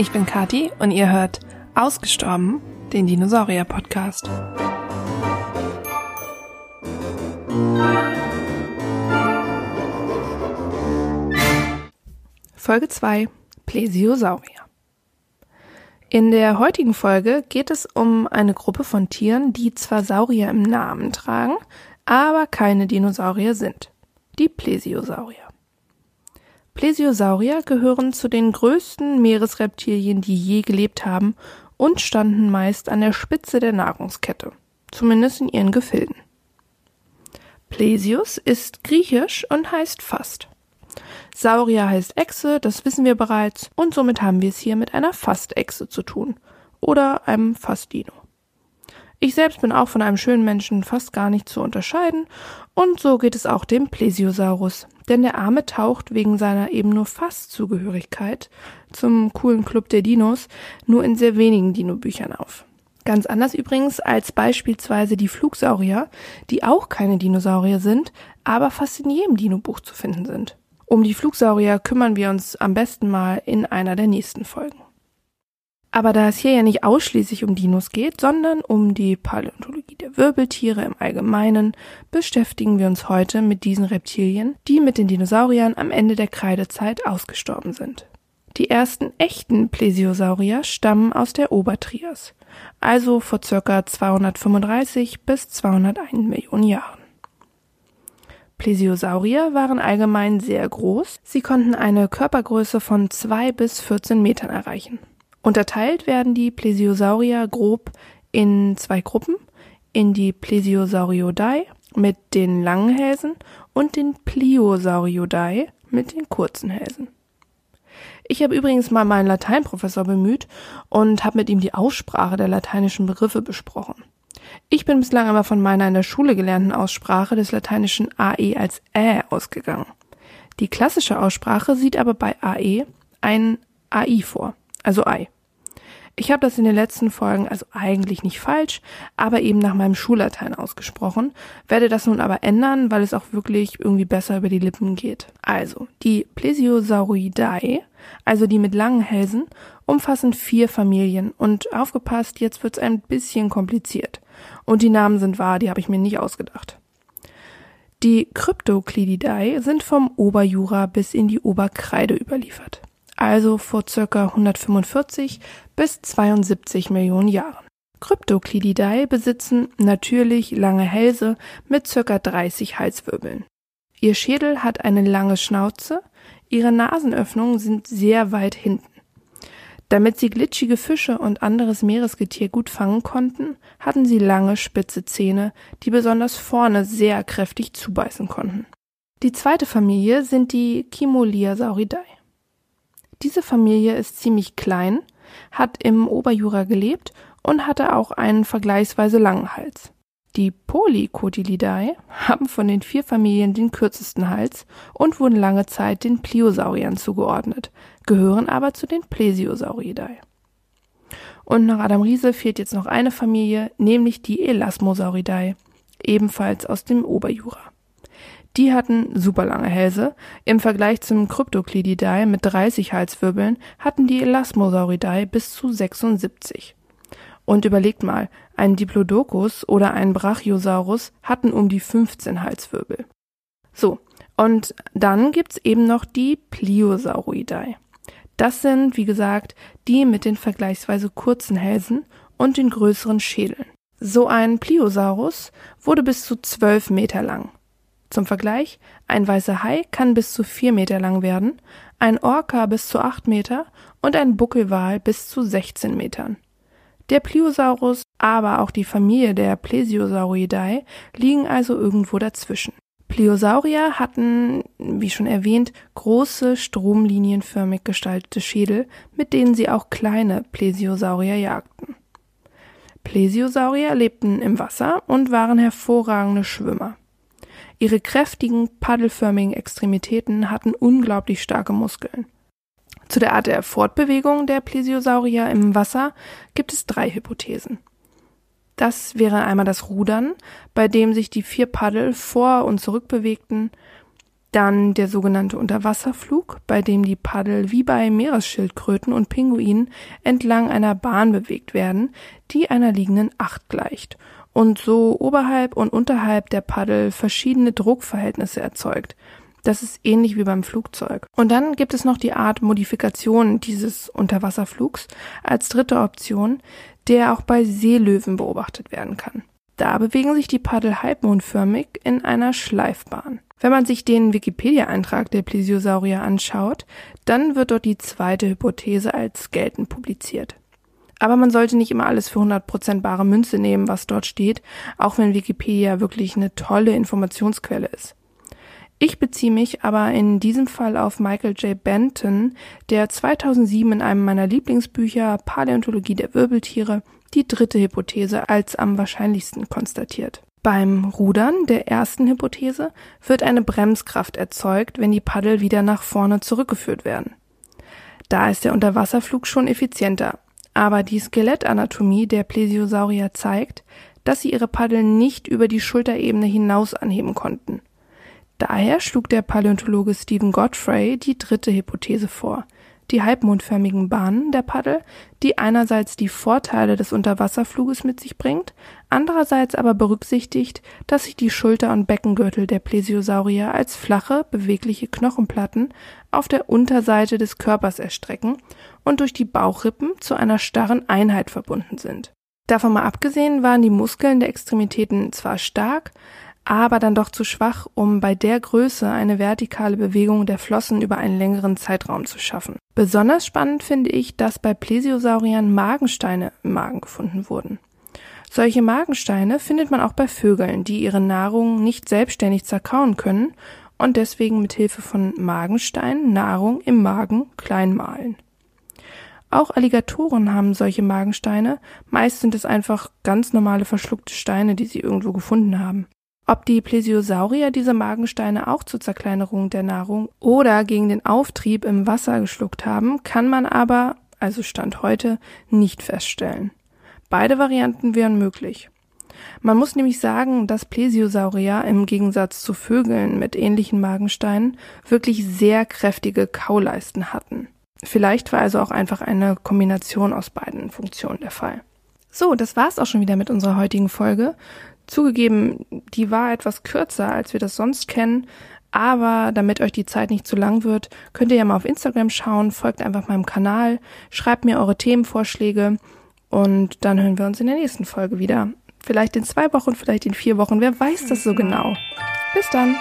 Ich bin Kati und ihr hört Ausgestorben, den Dinosaurier-Podcast. Folge 2 Plesiosaurier. In der heutigen Folge geht es um eine Gruppe von Tieren, die zwar Saurier im Namen tragen, aber keine Dinosaurier sind. Die Plesiosaurier. Plesiosaurier gehören zu den größten Meeresreptilien, die je gelebt haben und standen meist an der Spitze der Nahrungskette, zumindest in ihren Gefilden. Plesius ist griechisch und heißt fast. Saurier heißt Echse, das wissen wir bereits, und somit haben wir es hier mit einer Fastechse zu tun oder einem Fastdino. Ich selbst bin auch von einem schönen Menschen fast gar nicht zu unterscheiden, und so geht es auch dem Plesiosaurus, denn der Arme taucht wegen seiner eben nur Fast-Zugehörigkeit zum coolen Club der Dinos nur in sehr wenigen Dino-Büchern auf. Ganz anders übrigens als beispielsweise die Flugsaurier, die auch keine Dinosaurier sind, aber fast in jedem Dino-Buch zu finden sind. Um die Flugsaurier kümmern wir uns am besten mal in einer der nächsten Folgen. Aber da es hier ja nicht ausschließlich um Dinos geht, sondern um die Paläontologie der Wirbeltiere im Allgemeinen, beschäftigen wir uns heute mit diesen Reptilien, die mit den Dinosauriern am Ende der Kreidezeit ausgestorben sind. Die ersten echten Plesiosaurier stammen aus der Obertrias, also vor circa 235 bis 201 Millionen Jahren. Plesiosaurier waren allgemein sehr groß. Sie konnten eine Körpergröße von zwei bis 14 Metern erreichen. Unterteilt werden die Plesiosaurier grob in zwei Gruppen, in die Plesiosauridae mit den langen Hälsen und den Pliosauridae mit den kurzen Hälsen. Ich habe übrigens mal meinen Lateinprofessor bemüht und habe mit ihm die Aussprache der lateinischen Begriffe besprochen. Ich bin bislang aber von meiner in der Schule gelernten Aussprache des lateinischen AE als Ä ausgegangen. Die klassische Aussprache sieht aber bei AE ein AI vor, also Ei. Ich habe das in den letzten Folgen also eigentlich nicht falsch, aber eben nach meinem Schullatein ausgesprochen, werde das nun aber ändern, weil es auch wirklich irgendwie besser über die Lippen geht. Also, die Plesiosauridae, also die mit langen Hälsen, umfassen vier Familien und aufgepasst, jetzt wird's ein bisschen kompliziert. Und die Namen sind wahr, die habe ich mir nicht ausgedacht. Die Cryptoclididae sind vom Oberjura bis in die Oberkreide überliefert also vor circa 145 bis 72 Millionen Jahren. Cryptoclididae besitzen natürlich lange Hälse mit circa 30 Halswirbeln. Ihr Schädel hat eine lange Schnauze, ihre Nasenöffnungen sind sehr weit hinten. Damit sie glitschige Fische und anderes Meeresgetier gut fangen konnten, hatten sie lange spitze Zähne, die besonders vorne sehr kräftig zubeißen konnten. Die zweite Familie sind die Chimoliasauridae. Diese Familie ist ziemlich klein, hat im Oberjura gelebt und hatte auch einen vergleichsweise langen Hals. Die Polycotilidae haben von den vier Familien den kürzesten Hals und wurden lange Zeit den Pliosauriern zugeordnet, gehören aber zu den Plesiosauridae. Und nach Adam Riese fehlt jetzt noch eine Familie, nämlich die Elasmosauridae, ebenfalls aus dem Oberjura. Die hatten super lange Hälse. Im Vergleich zum Cryptoclididae mit 30 Halswirbeln hatten die Elasmosauridae bis zu 76. Und überlegt mal, ein Diplodocus oder ein Brachiosaurus hatten um die 15 Halswirbel. So, und dann gibt's eben noch die Pliosauroidae. Das sind, wie gesagt, die mit den vergleichsweise kurzen Hälsen und den größeren Schädeln. So ein Pliosaurus wurde bis zu 12 Meter lang. Zum Vergleich, ein weißer Hai kann bis zu vier Meter lang werden, ein Orca bis zu acht Meter und ein Buckelwal bis zu 16 Metern. Der Pliosaurus, aber auch die Familie der Plesiosauridae liegen also irgendwo dazwischen. Pliosaurier hatten, wie schon erwähnt, große stromlinienförmig gestaltete Schädel, mit denen sie auch kleine Plesiosaurier jagten. Plesiosaurier lebten im Wasser und waren hervorragende Schwimmer. Ihre kräftigen, paddelförmigen Extremitäten hatten unglaublich starke Muskeln. Zu der Art der Fortbewegung der Plesiosaurier im Wasser gibt es drei Hypothesen. Das wäre einmal das Rudern, bei dem sich die vier Paddel vor und zurück bewegten. Dann der sogenannte Unterwasserflug, bei dem die Paddel wie bei Meeresschildkröten und Pinguinen entlang einer Bahn bewegt werden, die einer liegenden Acht gleicht und so oberhalb und unterhalb der Paddel verschiedene Druckverhältnisse erzeugt. Das ist ähnlich wie beim Flugzeug. Und dann gibt es noch die Art Modifikation dieses Unterwasserflugs als dritte Option, der auch bei Seelöwen beobachtet werden kann. Da bewegen sich die Paddel halbmondförmig in einer Schleifbahn. Wenn man sich den Wikipedia-Eintrag der Plesiosaurier anschaut, dann wird dort die zweite Hypothese als geltend publiziert. Aber man sollte nicht immer alles für 100% bare Münze nehmen, was dort steht, auch wenn Wikipedia wirklich eine tolle Informationsquelle ist. Ich beziehe mich aber in diesem Fall auf Michael J. Benton, der 2007 in einem meiner Lieblingsbücher Paläontologie der Wirbeltiere die dritte Hypothese als am wahrscheinlichsten konstatiert. Beim Rudern der ersten Hypothese wird eine Bremskraft erzeugt, wenn die Paddel wieder nach vorne zurückgeführt werden. Da ist der Unterwasserflug schon effizienter, aber die Skelettanatomie der Plesiosaurier zeigt, dass sie ihre Paddel nicht über die Schulterebene hinaus anheben konnten. Daher schlug der Paläontologe Stephen Godfrey die dritte Hypothese vor, die halbmondförmigen Bahnen der Paddel, die einerseits die Vorteile des Unterwasserfluges mit sich bringt, andererseits aber berücksichtigt, dass sich die Schulter- und Beckengürtel der Plesiosaurier als flache, bewegliche Knochenplatten auf der Unterseite des Körpers erstrecken und durch die Bauchrippen zu einer starren Einheit verbunden sind. Davon mal abgesehen waren die Muskeln der Extremitäten zwar stark, aber dann doch zu schwach, um bei der Größe eine vertikale Bewegung der Flossen über einen längeren Zeitraum zu schaffen. Besonders spannend finde ich, dass bei Plesiosauriern Magensteine im Magen gefunden wurden. Solche Magensteine findet man auch bei Vögeln, die ihre Nahrung nicht selbstständig zerkauen können und deswegen mit Hilfe von Magensteinen Nahrung im Magen klein mahlen. Auch Alligatoren haben solche Magensteine, meist sind es einfach ganz normale verschluckte Steine, die sie irgendwo gefunden haben. Ob die Plesiosaurier diese Magensteine auch zur Zerkleinerung der Nahrung oder gegen den Auftrieb im Wasser geschluckt haben, kann man aber, also Stand heute, nicht feststellen. Beide Varianten wären möglich. Man muss nämlich sagen, dass Plesiosaurier im Gegensatz zu Vögeln mit ähnlichen Magensteinen wirklich sehr kräftige Kauleisten hatten. Vielleicht war also auch einfach eine Kombination aus beiden Funktionen der Fall. So, das war's auch schon wieder mit unserer heutigen Folge. Zugegeben, die war etwas kürzer, als wir das sonst kennen, aber damit euch die Zeit nicht zu lang wird, könnt ihr ja mal auf Instagram schauen, folgt einfach meinem Kanal, schreibt mir eure Themenvorschläge und dann hören wir uns in der nächsten Folge wieder. Vielleicht in zwei Wochen, vielleicht in vier Wochen, wer weiß das so genau. Bis dann!